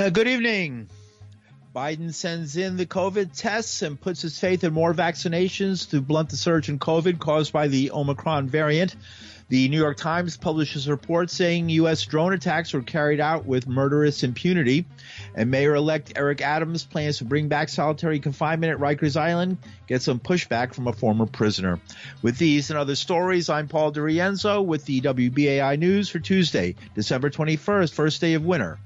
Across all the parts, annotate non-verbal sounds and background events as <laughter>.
Uh, good evening. Biden sends in the COVID tests and puts his faith in more vaccinations to blunt the surge in COVID caused by the Omicron variant. The New York Times publishes a report saying U.S. drone attacks were carried out with murderous impunity. And Mayor elect Eric Adams plans to bring back solitary confinement at Rikers Island, get some pushback from a former prisoner. With these and other stories, I'm Paul DiRienzo with the WBAI News for Tuesday, December 21st, first day of winter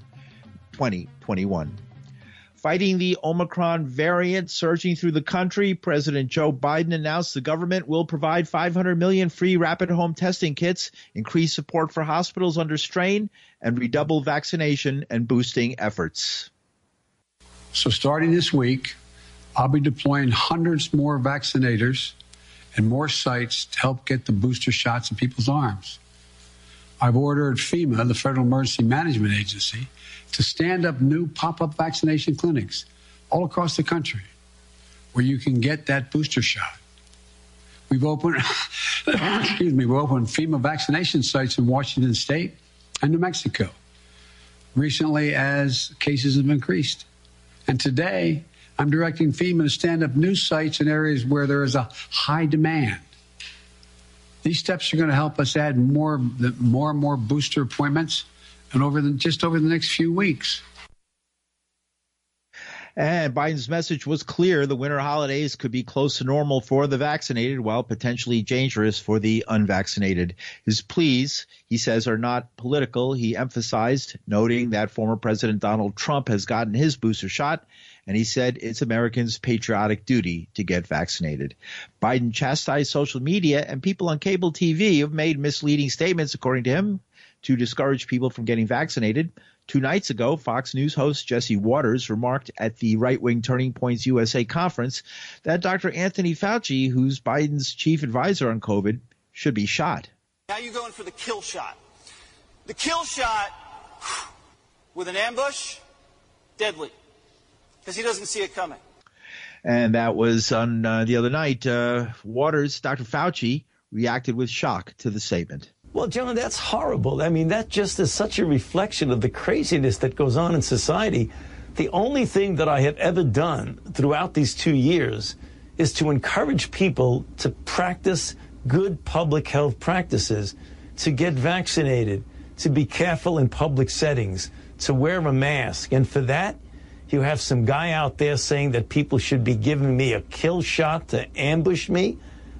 2021 fighting the Omicron variant surging through the country, President Joe Biden announced the government will provide 500 million free rapid home testing kits, increase support for hospitals under strain, and redouble vaccination and boosting efforts. So, starting this week, I'll be deploying hundreds more vaccinators and more sites to help get the booster shots in people's arms. I've ordered FEMA, the Federal Emergency Management Agency, to stand up new pop up vaccination clinics all across the country where you can get that booster shot. We've opened, <coughs> excuse me, we've opened FEMA vaccination sites in Washington State and New Mexico recently as cases have increased. And today, I'm directing FEMA to stand up new sites in areas where there is a high demand. These steps are going to help us add more, more and more booster appointments and over the, just over the next few weeks. And Biden's message was clear. The winter holidays could be close to normal for the vaccinated while potentially dangerous for the unvaccinated. His pleas, he says, are not political. He emphasized, noting that former President Donald Trump has gotten his booster shot. And he said it's Americans' patriotic duty to get vaccinated. Biden chastised social media and people on cable TV have made misleading statements, according to him, to discourage people from getting vaccinated. Two nights ago, Fox News host Jesse Watters remarked at the right wing Turning Points USA conference that Dr. Anthony Fauci, who's Biden's chief advisor on COVID, should be shot. Now you're going for the kill shot. The kill shot with an ambush, deadly, because he doesn't see it coming. And that was on uh, the other night. Uh, Watters, Dr. Fauci, reacted with shock to the statement. Well, John, that's horrible. I mean, that just is such a reflection of the craziness that goes on in society. The only thing that I have ever done throughout these two years is to encourage people to practice good public health practices, to get vaccinated, to be careful in public settings, to wear a mask. And for that, you have some guy out there saying that people should be giving me a kill shot to ambush me.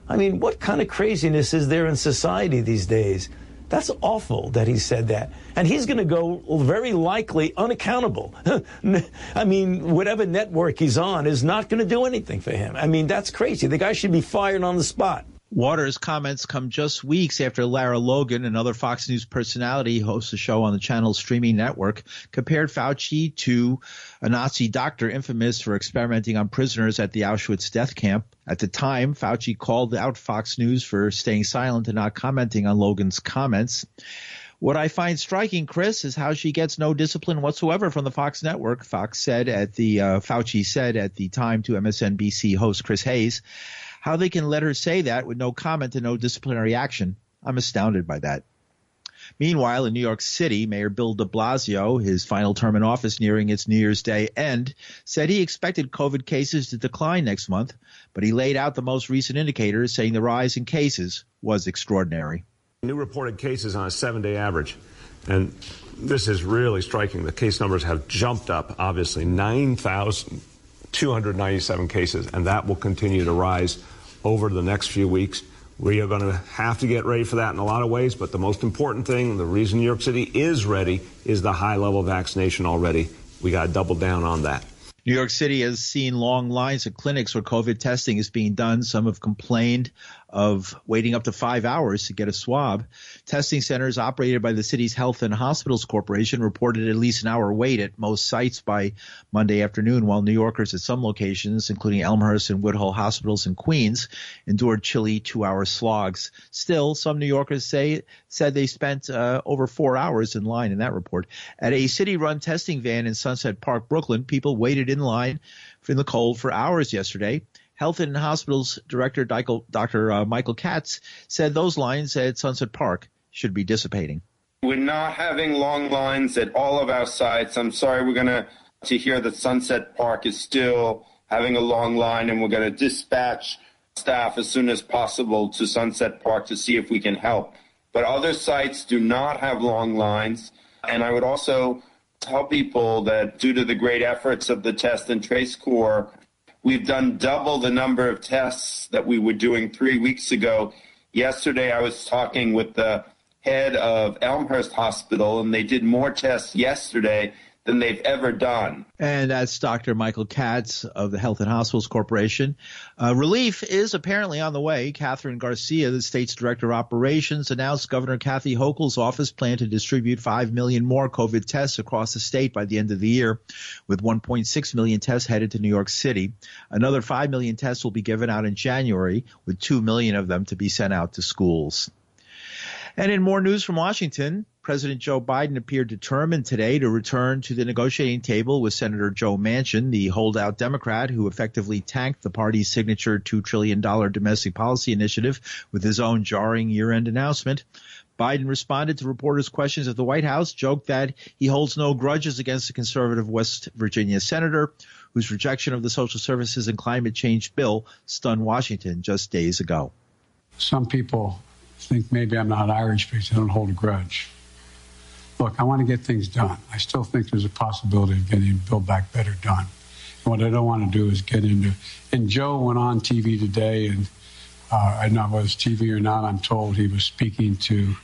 I mean, what kind of craziness is there in society these days? That's awful that he said that. And he's going to go very likely unaccountable. <laughs> I mean, whatever network he's on is not going to do anything for him. I mean, that's crazy. The guy should be fired on the spot. Watters' comments come just weeks after Lara Logan, another Fox News personality, hosts a show on the channel's streaming network, compared Fauci to a Nazi doctor infamous for experimenting on prisoners at the Auschwitz death camp. At the time, Fauci called out Fox News for staying silent and not commenting on Logan's comments. What I find striking, Chris, is how she gets no discipline whatsoever from the Fox network. Fox said at the uh, Fauci said at the time to MSNBC host Chris Hayes how they can let her say that with no comment and no disciplinary action, I'm astounded by that. Meanwhile, in New York City, Mayor Bill de Blasio, his final term in office nearing its New Year's Day end, said he expected COVID cases to decline next month, but he laid out the most recent indicators, saying the rise in cases was extraordinary. New reported cases on a seven day average. And this is really striking. The case numbers have jumped up, obviously, 9,297 cases, and that will continue to rise over the next few weeks. We are going to have to get ready for that in a lot of ways, but the most important thing, the reason New York City is ready, is the high level vaccination already. We got to double down on that. New York City has seen long lines of clinics where COVID testing is being done. Some have complained of waiting up to five hours to get a swab. Testing centers operated by the city's Health and Hospitals Corporation reported at least an hour wait at most sites by Monday afternoon, while New Yorkers at some locations, including Elmhurst and Woodhull hospitals in Queens, endured chilly two-hour slogs. Still, some New Yorkers say said they spent uh, over four hours in line in that report. At a city-run testing van in Sunset Park, Brooklyn, people waited in line in the cold for hours yesterday. Health and Hospitals Director Dr. Uh, Michael Katz said those lines at Sunset Park should be dissipating. We're not having long lines at all of our sites. I'm sorry, we're going to to hear that Sunset Park is still having a long line, and we're going to dispatch staff as soon as possible to Sunset Park to see if we can help. But other sites do not have long lines. And I would also tell people that due to the great efforts of the Test and Trace Corps, we've done double the number of tests that we were doing three weeks ago. Yesterday, I was talking with the head of Elmhurst Hospital, and they did more tests yesterday than they've ever done. And that's Dr. Michael Katz of the Health and Hospitals Corporation. Uh, relief is apparently on the way. Kathryn Garcia, the state's director of operations, announced Governor Kathy Hochul's office plan to distribute 5 million more COVID tests across the state by the end of the year, with 1.6 million tests headed to New York City. Another 5 million tests will be given out in January, with 2 million of them to be sent out to schools. And in more news from Washington, President Joe Biden appeared determined today to return to the negotiating table with Senator Joe Manchin, the holdout Democrat who effectively tanked the party's signature $2 trillion domestic policy initiative with his own jarring year end announcement. Biden responded to reporters' questions at the White House, joked that he holds no grudges against the conservative West Virginia senator whose rejection of the social services and climate change bill stunned Washington just days ago. Some people think maybe I'm not Irish because I don't hold a grudge look, I want to get things done. I still think there's a possibility of getting Build Back Better done. And what I don't want to do is get into. And Joe went on TV today, and uh, I don't know whether it's TV or not. I'm told he was speaking to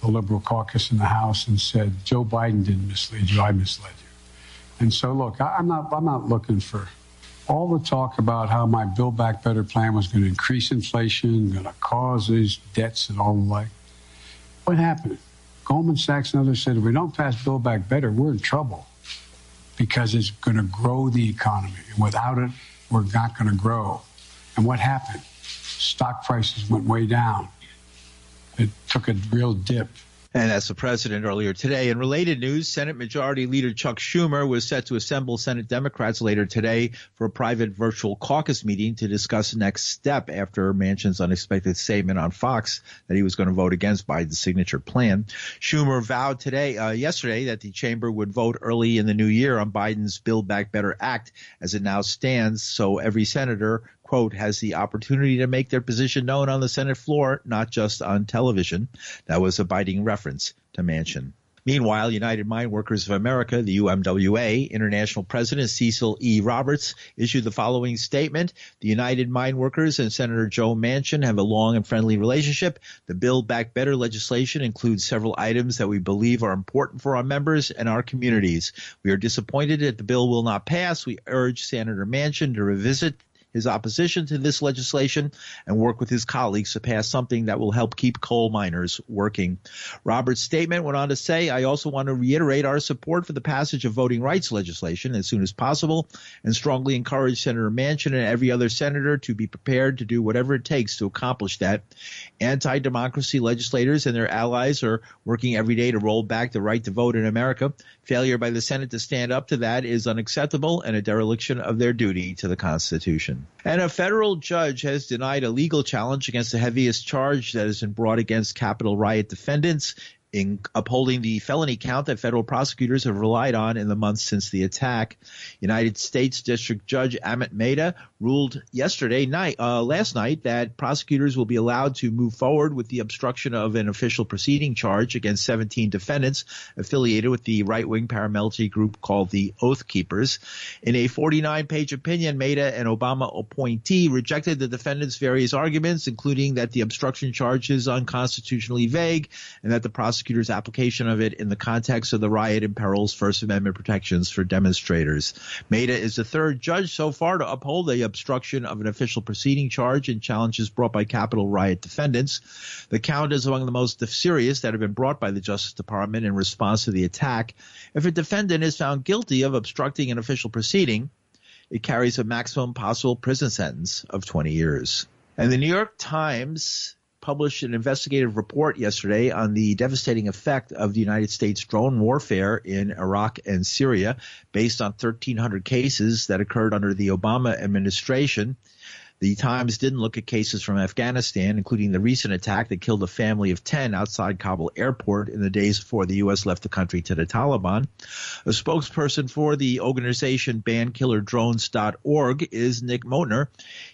the Liberal caucus in the House and said, "Joe Biden didn't mislead you. I misled you." And so, look, I, I'm not. I'm not looking for all the talk about how my Build Back Better plan was going to increase inflation, going to cause these debts and all the like. What happened? Goldman Sachs and others said if we don't pass Build Back Better, we're in trouble because it's going to grow the economy. And without it, we're not going to grow. And what happened? Stock prices went way down. It took a real dip and that's the president earlier today. In related news, Senate Majority Leader Chuck Schumer was set to assemble Senate Democrats later today for a private virtual caucus meeting to discuss the next step after Manchin's unexpected statement on Fox that he was going to vote against Biden's signature plan. Schumer vowed today, uh, yesterday, that the chamber would vote early in the new year on Biden's Build Back Better Act as it now stands, so every senator quote, has the opportunity to make their position known on the Senate floor, not just on television. That was a biting reference to Manchin. Meanwhile, United Mine Workers of America, the UMWA, International President Cecil E. Roberts issued the following statement. The United Mine Workers and Senator Joe Manchin have a long and friendly relationship. The Build Back Better legislation includes several items that we believe are important for our members and our communities. We are disappointed that the bill will not pass. We urge Senator Manchin to revisit his opposition to this legislation and work with his colleagues to pass something that will help keep coal miners working. Robert's statement went on to say, I also want to reiterate our support for the passage of voting rights legislation as soon as possible and strongly encourage Senator Manchin and every other senator to be prepared to do whatever it takes to accomplish that. Anti-democracy legislators and their allies are working every day to roll back the right to vote in America. Failure by the Senate to stand up to that is unacceptable and a dereliction of their duty to the Constitution. And a federal judge has denied a legal challenge against the heaviest charge that has been brought against Capitol riot defendants in upholding the felony count that federal prosecutors have relied on in the months since the attack. United States District Judge Amit Mehta ruled yesterday night, uh, last night, that prosecutors will be allowed to move forward with the obstruction of an official proceeding charge against 17 defendants affiliated with the right-wing paramilitary group called the Oath Keepers. In a 49-page opinion, Mehta, an Obama appointee, rejected the defendants' various arguments, including that the obstruction charge is unconstitutionally vague and that the prosecutor prosecutor's application of it in the context of the riot imperils First Amendment protections for demonstrators. Mehta is the third judge so far to uphold the obstruction of an official proceeding charge in challenges brought by Capitol riot defendants. The count is among the most serious that have been brought by the Justice Department in response to the attack. If a defendant is found guilty of obstructing an official proceeding, it carries a maximum possible prison sentence of 20 years. And the New York Times published an investigative report yesterday on the devastating effect of the United States drone warfare in Iraq and Syria based on 1,300 cases that occurred under the Obama administration. The Times didn't look at cases from Afghanistan, including the recent attack that killed a family of 10 outside Kabul airport in the days before the U.S. left the country to the Taliban. A spokesperson for the organization bankillerdrones.org is Nick Mottern.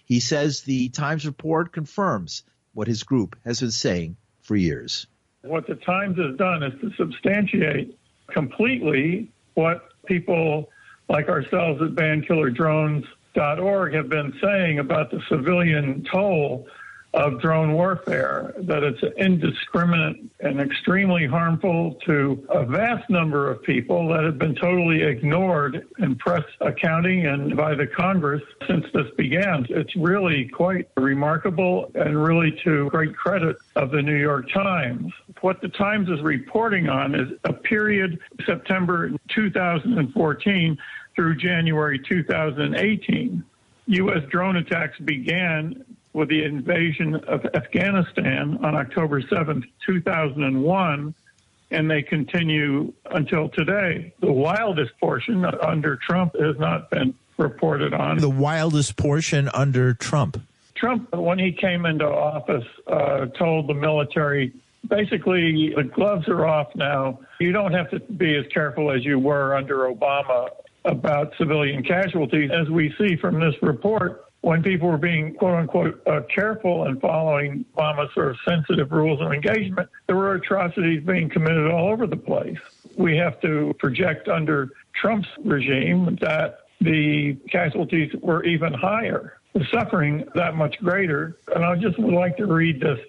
He says the Times report confirms what his group has been saying for years. What the Times has done is to substantiate completely what people like ourselves at bankillerdrones.org have been saying about the civilian toll of drone warfare, that it's indiscriminate and extremely harmful to a vast number of people that have been totally ignored in press accounting and by the Congress since this began. It's really quite remarkable and really to great credit of the New York Times. What the Times is reporting on is a period September 2014 through January 2018. U.S. drone attacks began with the invasion of Afghanistan on October 7th, 2001, and they continue until today. The wildest portion under Trump has not been reported on. The wildest portion under Trump. Trump, when he came into office, uh, told the military basically the gloves are off now. You don't have to be as careful as you were under Obama about civilian casualties. As we see from this report, when people were being quote unquote uh, careful and following Obama's sort of sensitive rules of engagement, there were atrocities being committed all over the place. We have to project under Trump's regime that the casualties were even higher, the suffering that much greater. And I just would like to read this.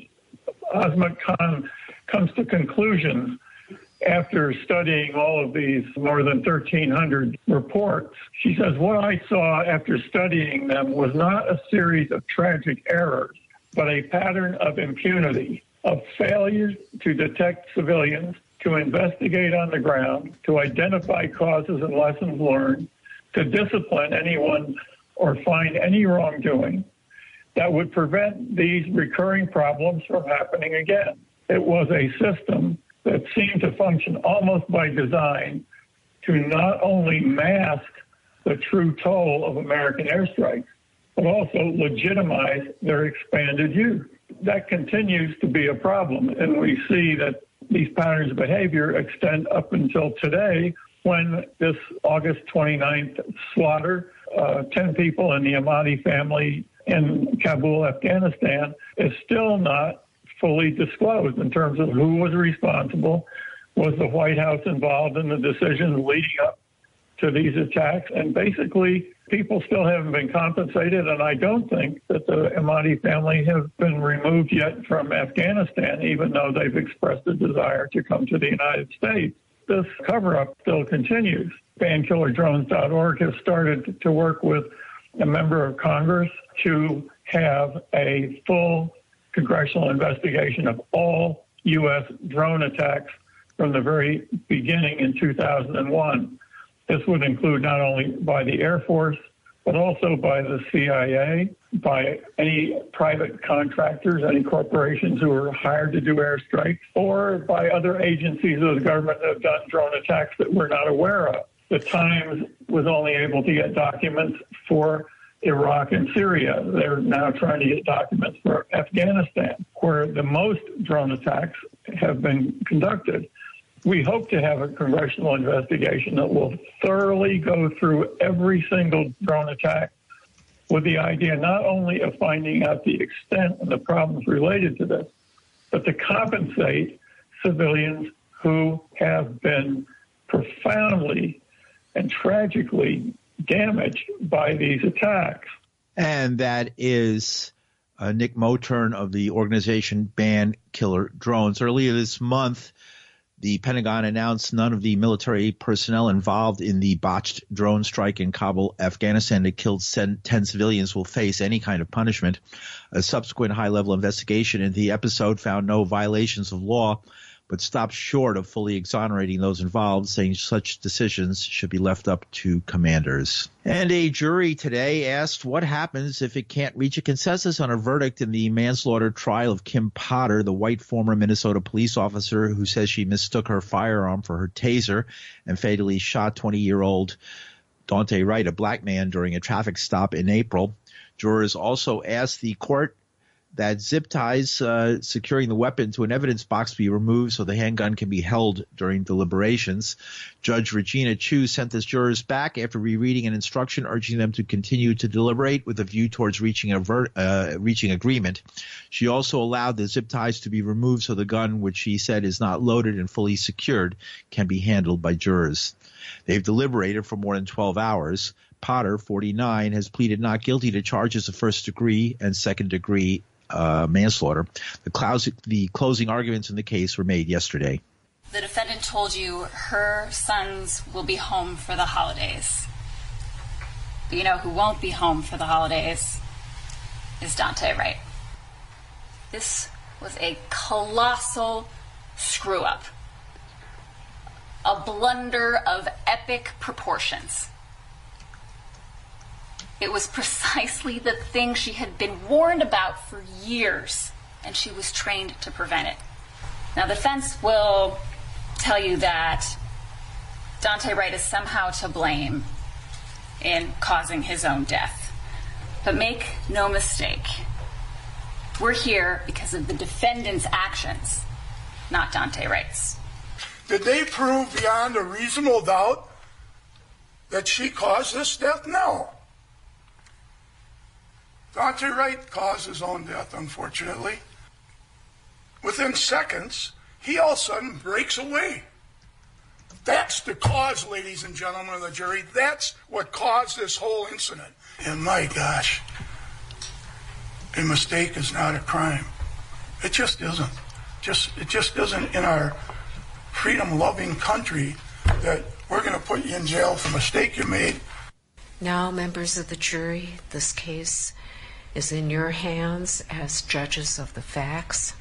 Azmat Khan comes to conclusions after studying all of these more than 1,300 reports, she says, What I saw after studying them was not a series of tragic errors, but a pattern of impunity, of failure to detect civilians, to investigate on the ground, to identify causes and lessons learned, to discipline anyone or find any wrongdoing that would prevent these recurring problems from happening again. It was a system that seem to function almost by design to not only mask the true toll of American airstrikes, but also legitimize their expanded use. That continues to be a problem, and we see that these patterns of behavior extend up until today when this August 29th slaughter, uh, 10 people in the Ahmadi family in Kabul, Afghanistan, is still not fully disclosed in terms of who was responsible. Was the White House involved in the decisions leading up to these attacks? And basically, people still haven't been compensated. And I don't think that the Ahmadi family have been removed yet from Afghanistan, even though they've expressed a desire to come to the United States. This cover up still continues. BankillerDrones.org has started to work with a member of Congress to have a full congressional investigation of all U.S. drone attacks from the very beginning in 2001. This would include not only by the Air Force, but also by the CIA, by any private contractors, any corporations who were hired to do airstrikes, or by other agencies of the government that have done drone attacks that we're not aware of. The Times was only able to get documents for Iraq and Syria. They're now trying to get documents for Afghanistan, where the most drone attacks have been conducted. We hope to have a congressional investigation that will thoroughly go through every single drone attack with the idea not only of finding out the extent and the problems related to this, but to compensate civilians who have been profoundly and tragically damaged by these attacks. And that is uh, Nick Mottern of the organization Ban Killer Drones. Earlier this month, the Pentagon announced none of the military personnel involved in the botched drone strike in Kabul, Afghanistan that killed 10 civilians will face any kind of punishment. A subsequent high level investigation into the episode found no violations of law but stopped short of fully exonerating those involved, saying such decisions should be left up to commanders. And a jury today asked what happens if it can't reach a consensus on a verdict in the manslaughter trial of Kim Potter, the white former Minnesota police officer who says she mistook her firearm for her taser and fatally shot 20 year old Daunte Wright, a black man, during a traffic stop in April. Jurors also asked the court that zip ties uh, securing the weapon to an evidence box be removed so the handgun can be held during deliberations. Judge Regina Chu sent the jurors back after rereading an instruction urging them to continue to deliberate with a view towards reaching a ver- uh, reaching agreement. She also allowed the zip ties to be removed so the gun, which she said is not loaded and fully secured, can be handled by jurors. They've deliberated for more than 12 hours. Potter, 49, has pleaded not guilty to charges of first degree and second degree uh, manslaughter. The, clous- the closing arguments in the case were made yesterday. The defendant told you her sons will be home for the holidays. But you know who won't be home for the holidays is Daunte Wright. This was a colossal screw up, a blunder of epic proportions. It was precisely the thing she had been warned about for years, and she was trained to prevent it. Now, the defense will tell you that Daunte Wright is somehow to blame in causing his own death. But make no mistake, we're here because of the defendant's actions, not Daunte Wright's. Did they prove beyond a reasonable doubt that she caused this death? No. Daunte Wright caused his own death, unfortunately. Within seconds, he all of a sudden breaks away. That's the cause, ladies and gentlemen of the jury. That's what caused this whole incident. And my gosh, a mistake is not a crime. It just isn't. Just it just isn't in our freedom-loving country that we're going to put you in jail for a mistake you made. Now, members of the jury, this case is in your hands as judges of the facts.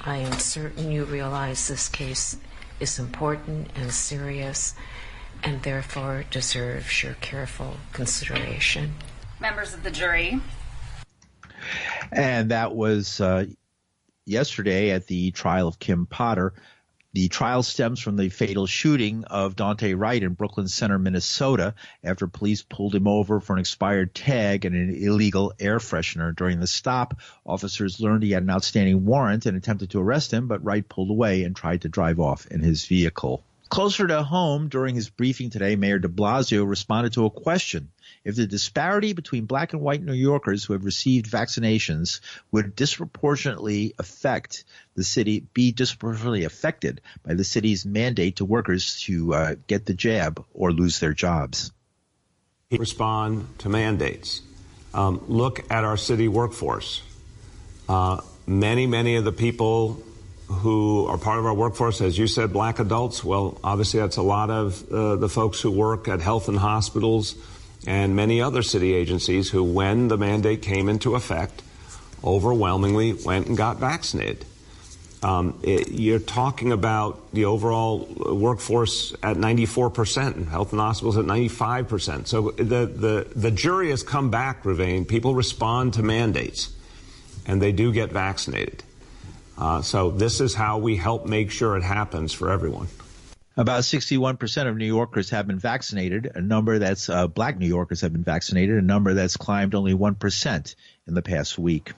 I am certain you realize this case is important and serious and therefore deserves your careful consideration. Members of the jury. And that was uh, yesterday at the trial of Kim Potter. The trial stems from the fatal shooting of Daunte Wright in Brooklyn Center, Minnesota, after police pulled him over for an expired tag and an illegal air freshener. During the stop, officers learned he had an outstanding warrant and attempted to arrest him, but Wright pulled away and tried to drive off in his vehicle. Closer to home, during his briefing today, Mayor de Blasio responded to a question. If the disparity between black and white New Yorkers who have received vaccinations would disproportionately affect the city, be disproportionately affected by the city's mandate to workers to uh, get the jab or lose their jobs. Respond to mandates. Um, look at our city workforce. Uh, many, many of the people who are part of our workforce, as you said, black adults. Well, obviously, that's a lot of uh, the folks who work at health and hospitals and many other city agencies who, when the mandate came into effect, overwhelmingly went and got vaccinated. Um, it, you're talking about the overall workforce at 94%, and health and hospitals at 95%. So the, the, the jury has come back, Ravane. People respond to mandates, and they do get vaccinated. Uh, so this is how we help make sure it happens for everyone. About 61% of New Yorkers have been vaccinated, a number that's uh, black New Yorkers have been vaccinated, a number that's climbed only 1% in the past week.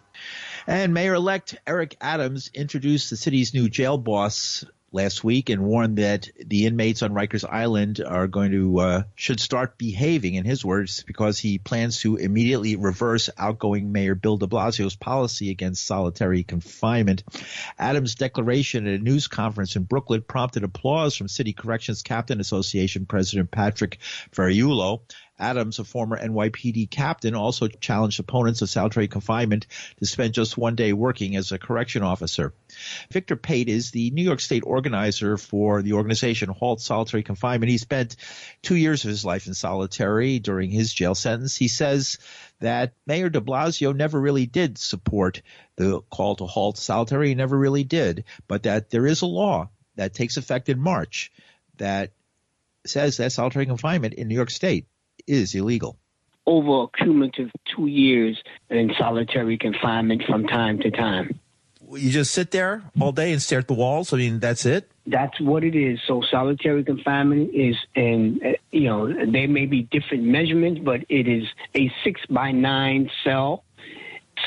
And Mayor-elect Eric Adams introduced the city's new jail boss last week and warned that the inmates on Rikers Island are going to uh, should start behaving, in his words, because he plans to immediately reverse outgoing Mayor Bill De Blasio's policy against solitary confinement. Adams' declaration at a news conference in Brooklyn prompted applause from City Corrections Captain Association President Patrick Ferraiuolo. Adams, a former NYPD captain, also challenged opponents of solitary confinement to spend just one day working as a correction officer. Victor Pate is the New York State organizer for the organization Halt Solitary Confinement. He spent two years of his life in solitary during his jail sentence. He says that Mayor de Blasio never really did support the call to halt solitary. He never really did, but that there is a law that takes effect in March that says that solitary confinement in New York State is illegal. Over a cumulative two years in solitary confinement from time to time. You just sit there all day and stare at the walls. I mean, that's it. That's what it is. So solitary confinement is, and uh, you know, there may be different measurements, but it is a six by nine cell.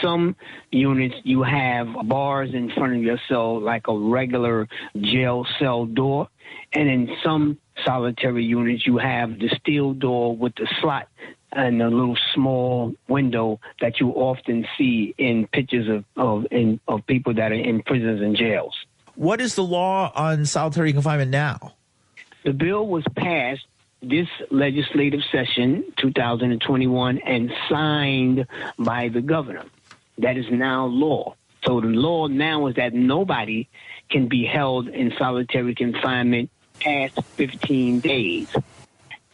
Some units you have bars in front of your cell, like a regular jail cell door, and in some solitary units you have the steel door with the slot and a little small window that you often see in pictures of of, in, of people that are in prisons and jails. What is the law on solitary confinement now? The bill was passed this legislative session, 2021, and signed by the governor. That is now law. So the law now is that nobody can be held in solitary confinement past 15 days.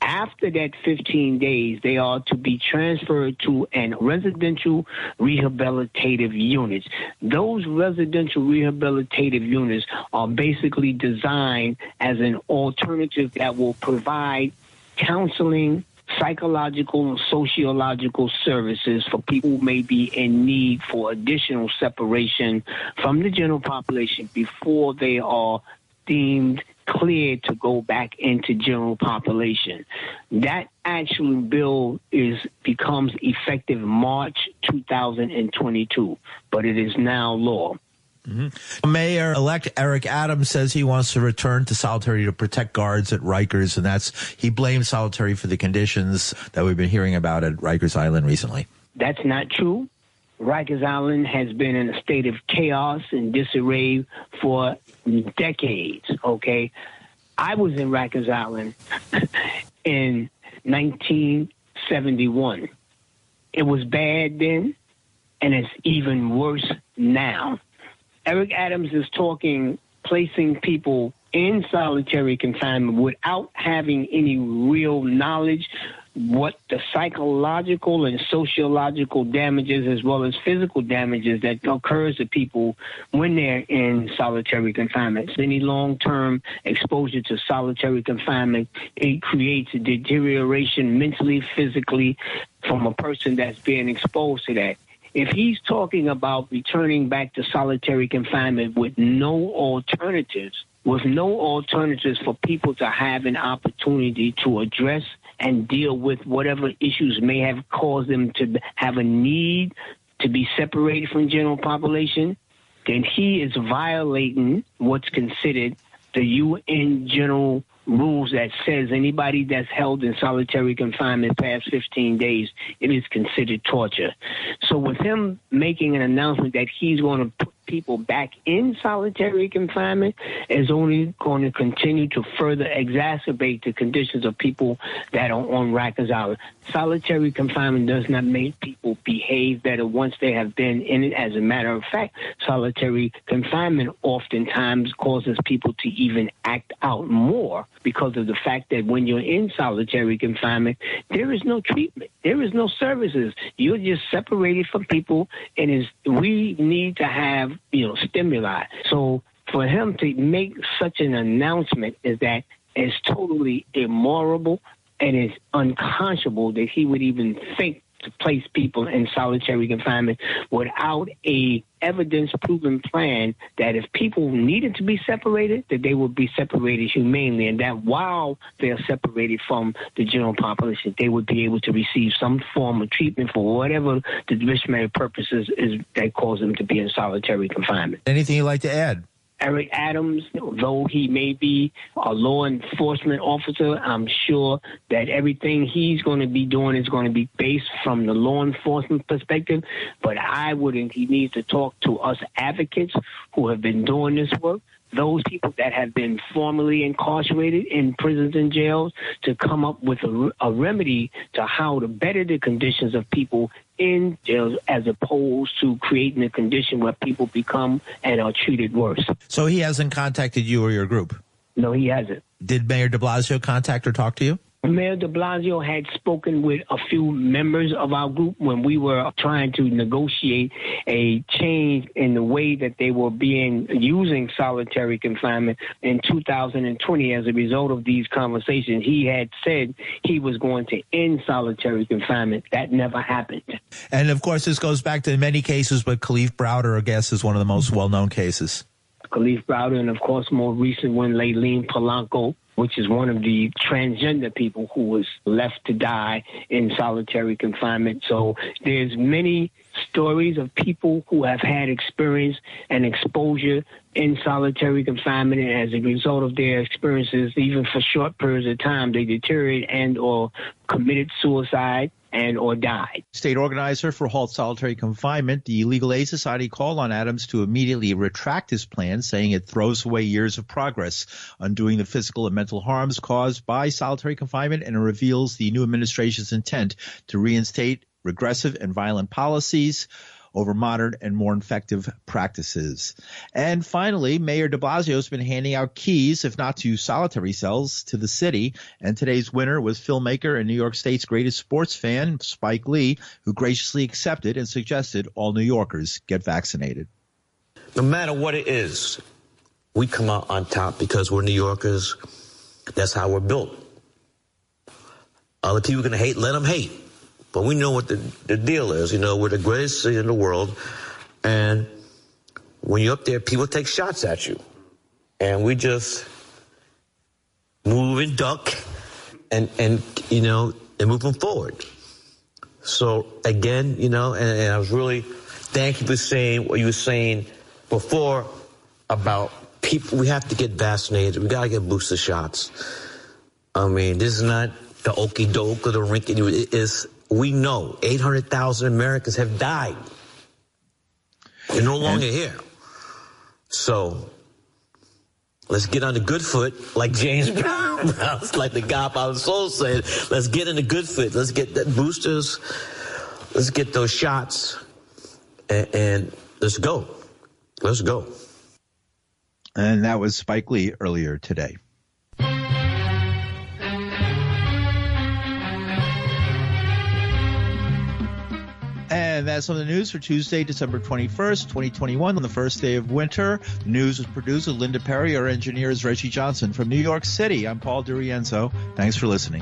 After that 15 days, they are to be transferred to an residential rehabilitative unit. Those residential rehabilitative units are basically designed as an alternative that will provide counseling, psychological and sociological services for people who may be in need for additional separation from the general population before they are deemed cleared to go back into general population. That actual bill is becomes effective March 2022, but it is now law. Mm-hmm. Mayor elect Eric Adams says he wants to return to solitary to protect guards at Rikers, and that's he blames solitary for the conditions that we've been hearing about at Rikers Island recently. That's not true. Rikers Island has been in a state of chaos and disarray for decades, okay? I was in Rikers Island <laughs> in 1971. It was bad then, and it's even worse now. Eric Adams is talking placing people in solitary confinement without having any real knowledge what the psychological and sociological damages as well as physical damages that occurs to people when they're in solitary confinement. Any long-term exposure to solitary confinement, it creates a deterioration mentally, physically from a person that's being exposed to that. If he's talking about returning back to solitary confinement with no alternatives, with no alternatives for people to have an opportunity to address and deal with whatever issues may have caused them to have a need to be separated from general population, then he is violating what's considered the UN General rules that says anybody that's held in solitary confinement past 15 days, it is considered torture. So with him making an announcement that he's going to people back in solitary confinement is only going to continue to further exacerbate the conditions of people that are on Rikers Island. Solitary confinement does not make people behave better once they have been in it. As a matter of fact, solitary confinement oftentimes causes people to even act out more because of the fact that when you're in solitary confinement, there is no treatment, there is no services. You're just separated from people, and we need to have you know, stimuli. So for him to make such an announcement is that it's totally immoral and it's unconscionable that he would even think to place people in solitary confinement without a evidence proven plan that if people needed to be separated that they would be separated humanely and that while they're separated from the general population they would be able to receive some form of treatment for whatever the disciplinary purposes is that cause them to be in solitary confinement. Anything you'd like to add Eric Adams, though he may be a law enforcement officer, I'm sure that everything he's going to be doing is going to be based from the law enforcement perspective. But I wouldn't, he needs to talk to us advocates who have been doing this work those people that have been formerly incarcerated in prisons and jails to come up with a, a, remedy to how to better the conditions of people in jails as opposed to creating a condition where people become and are treated worse. So he hasn't contacted you or your group? No, he hasn't. Did Mayor de Blasio contact or talk to you? Mayor de Blasio had spoken with a few members of our group when we were trying to negotiate a change in the way that they were being using solitary confinement in 2020 as a result of these conversations. He had said he was going to end solitary confinement. That never happened. And of course, this goes back to many cases, but Kalief Browder, I guess, is one of the most well known cases. Kalief Browder, and of course, more recent one, Layleen Polanco, which is one of the transgender people who was left to die in solitary confinement. So there's many stories of people who have had experience and exposure in solitary confinement and as a result of their experiences even for short periods of time they deteriorated and or committed suicide and or died. State organizer for Halt Solitary Confinement, the Legal Aid Society called on Adams to immediately retract his plan, saying it throws away years of progress, undoing the physical and mental harms caused by solitary confinement, and it reveals the new administration's intent to reinstate regressive and violent policies over modern and more effective practices. And finally, Mayor de Blasio has been handing out keys, if not to solitary cells, to the city. And today's winner was filmmaker and New York State's greatest sports fan, Spike Lee, who graciously accepted and suggested all New Yorkers get vaccinated. No matter what it is, we come out on top because we're New Yorkers. That's how we're built. Other people are going to hate, let them hate. But we know what the, the deal is. You know, we're the greatest city in the world. And when you're up there, people take shots at you. And we just move and duck and, and you know, and moving forward. So again, you know, and, and I was really, thank you for saying what you were saying before about people, we have to get vaccinated. We got to get booster shots. I mean, this is not the okey doke or the rink. It is we know 800,000 Americans have died. They're no longer here. So let's get on the good foot, like James <laughs> Brown, like the God our soul said. Let's get in the good foot. Let's get the boosters. Let's get those shots, and, and let's go. Let's go. And that was Spike Lee earlier today. And that's on the news for Tuesday, December 21st, 2021, on the first day of winter. The news was produced with Linda Perry. Our engineer is Reggie Johnson. From New York City, I'm Paul DiRienzo. Thanks for listening.